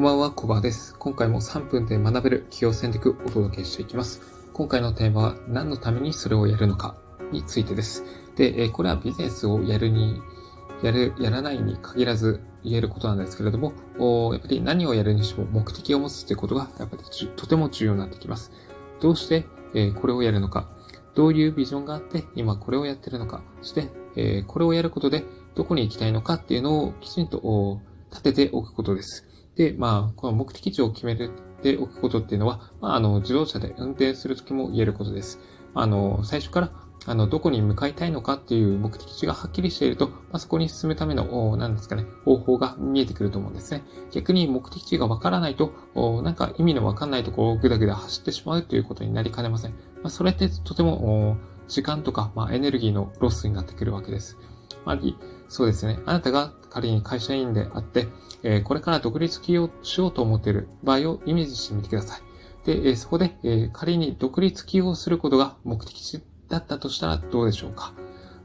こんばんは、コバです。今回も3分で学べる企業戦略をお届けしていきます。今回のテーマは何のためにそれをやるのかについてです。で、これはビジネスをやるに、やる、やらないに限らず言えることなんですけれども、やっぱり何をやるにしても目的を持つということがやっぱりとても重要になってきます。どうしてこれをやるのか、どういうビジョンがあって今これをやってるのか、そしてこれをやることでどこに行きたいのかっていうのをきちんと立てておくことです。で、まあ、この目的地を決めておくことっていうのは、まあ、あの、自動車で運転するときも言えることです。あの、最初から、あの、どこに向かいたいのかっていう目的地がはっきりしていると、まあ、そこに進むための、何ですかね、方法が見えてくると思うんですね。逆に目的地がわからないと、なんか意味のわかんないところをぐだぐだ走ってしまうということになりかねません。まあ、それってとても、時間とか、まあ、エネルギーのロスになってくるわけです。まり、そうですね。あなたが仮に会社員であって、え、これから独立起業しようと思っている場合をイメージしてみてください。で、え、そこで、え、仮に独立起業することが目的地だったとしたらどうでしょうか？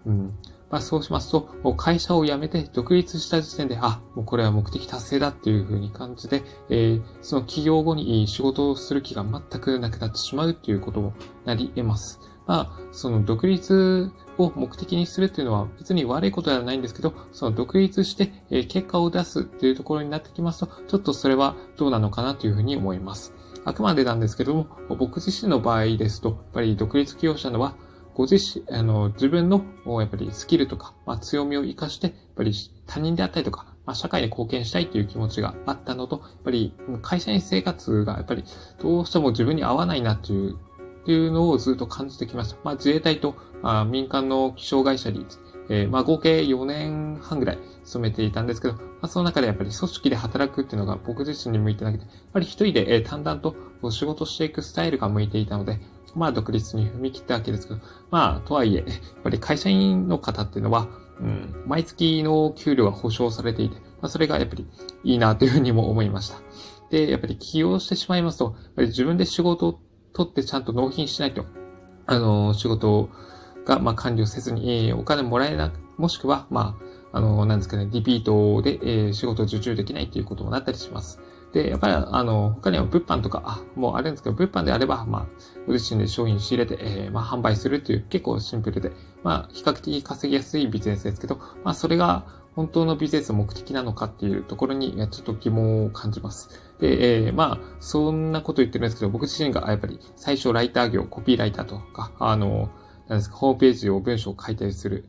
うん。まあ、そうしますと、会社を辞めて独立した時点で、あ、もうこれは目的達成だっていう風に感じて、えー、その起業後に仕事をする気が全くなくなってしまうっていうこともなり得ます。まあ、その独立を目的にするっていうのは別に悪いことではないんですけど、その独立して、え結果を出すっていうところになってきますと、ちょっとそれはどうなのかなというふうに思います。あくまでなんですけども、僕自身の場合ですと、やっぱり独立起業者のは、ご自身、あの、自分の、やっぱりスキルとか、まあ、強みを活かして、やっぱり他人であったりとか、まあ、社会に貢献したいという気持ちがあったのと、やっぱり会社員生活がやっぱりどうしても自分に合わないなっていうっていうのをずっと感じてきました。まあ、自衛隊とあ民間の気象会社に、えー、まあ、合計4年半ぐらい勤めていたんですけど、まあ、その中でやっぱり組織で働くっていうのが僕自身に向いてなくて、やっぱり一人で、えー、淡々と仕事していくスタイルが向いていたので、まあ、独立に踏み切ったわけですけど、まあ、とはいえ、やっぱり会社員の方っていうのは、うん、毎月の給料が保証されていて、まあ、それがやっぱりいいなというふうにも思いました。で、やっぱり起業してしまいますと、やっぱり自分で仕事を取ってちゃんと納品しないと、あの、仕事が、まあ、完了せずに、えー、お金もらえなく、もしくは、まあ、あの、なんですかね、リピートで、えー、仕事を受注できないということもなったりします。で、やっぱり、あの、他には物販とか、あ、もうあるんですけど、物販であれば、まあ、ご自身で商品仕入れて、えー、まあ、販売するという結構シンプルで、まあ、比較的稼ぎやすいビジネスですけど、まあ、それが本当のビジネスの目的なのかっていうところに、ちょっと疑問を感じます。で、えー、まあ、そんなこと言ってるんですけど、僕自身がやっぱり最初ライター業、コピーライターとか、あの、なんですか、ホームページを文章を書いたりする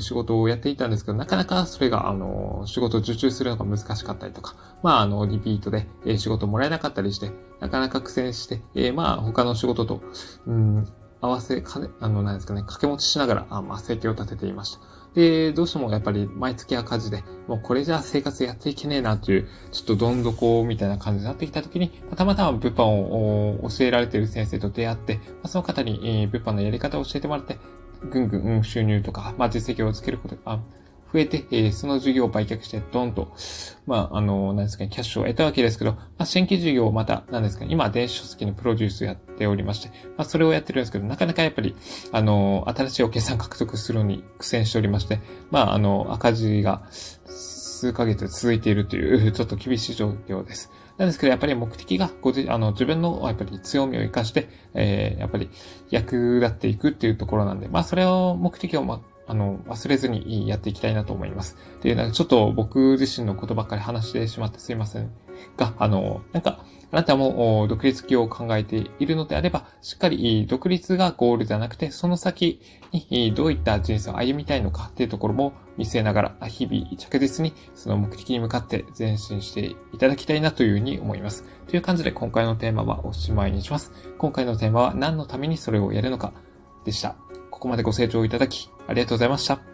仕事をやっていたんですけど、なかなかそれが、あの、仕事を受注するのが難しかったりとか、まあ、あの、リピートで、え仕事もらえなかったりして、なかなか苦戦して、えー、まあ、他の仕事と、うん、合わせ、かね、あの、なんですかね、掛け持ちしながら、あまあ、生計を立てていました。で、どうしてもやっぱり毎月赤字で、もうこれじゃ生活やっていけねえなという、ちょっとどん底みたいな感じになってきたときに、たまたま物販を教えられている先生と出会って、その方に物販のやり方を教えてもらって、ぐんぐん収入とか、まあ実績をつけることが、増えて、えー、その事業を売却して、ドンと、まあ、あの、なんですかね、キャッシュを得たわけですけど、まあ、新規事業をまた、なんですかね、今、電子書籍のプロデュースやっておりまして、まあ、それをやってるんですけど、なかなかやっぱり、あの、新しいお客さん獲得するのに苦戦しておりまして、まあ、あの、赤字が数ヶ月続いているという、ちょっと厳しい状況です。なんですけど、やっぱり目的がご自、あの、自分の、やっぱり強みを活かして、えー、やっぱり役立っていくっていうところなんで、まあ、それを目的を、まあの、忘れずにやっていきたいなと思います。で、なんかちょっと僕自身のことばっかり話してしまってすいませんが、あの、なんか、あなたも独立起業を考えているのであれば、しっかり独立がゴールではなくて、その先にどういった人生を歩みたいのかっていうところも見据えながら、日々着実にその目的に向かって前進していただきたいなというふうに思います。という感じで今回のテーマはおしまいにします。今回のテーマは何のためにそれをやるのかでした。ここまでご清聴いただき、ありがとうございました。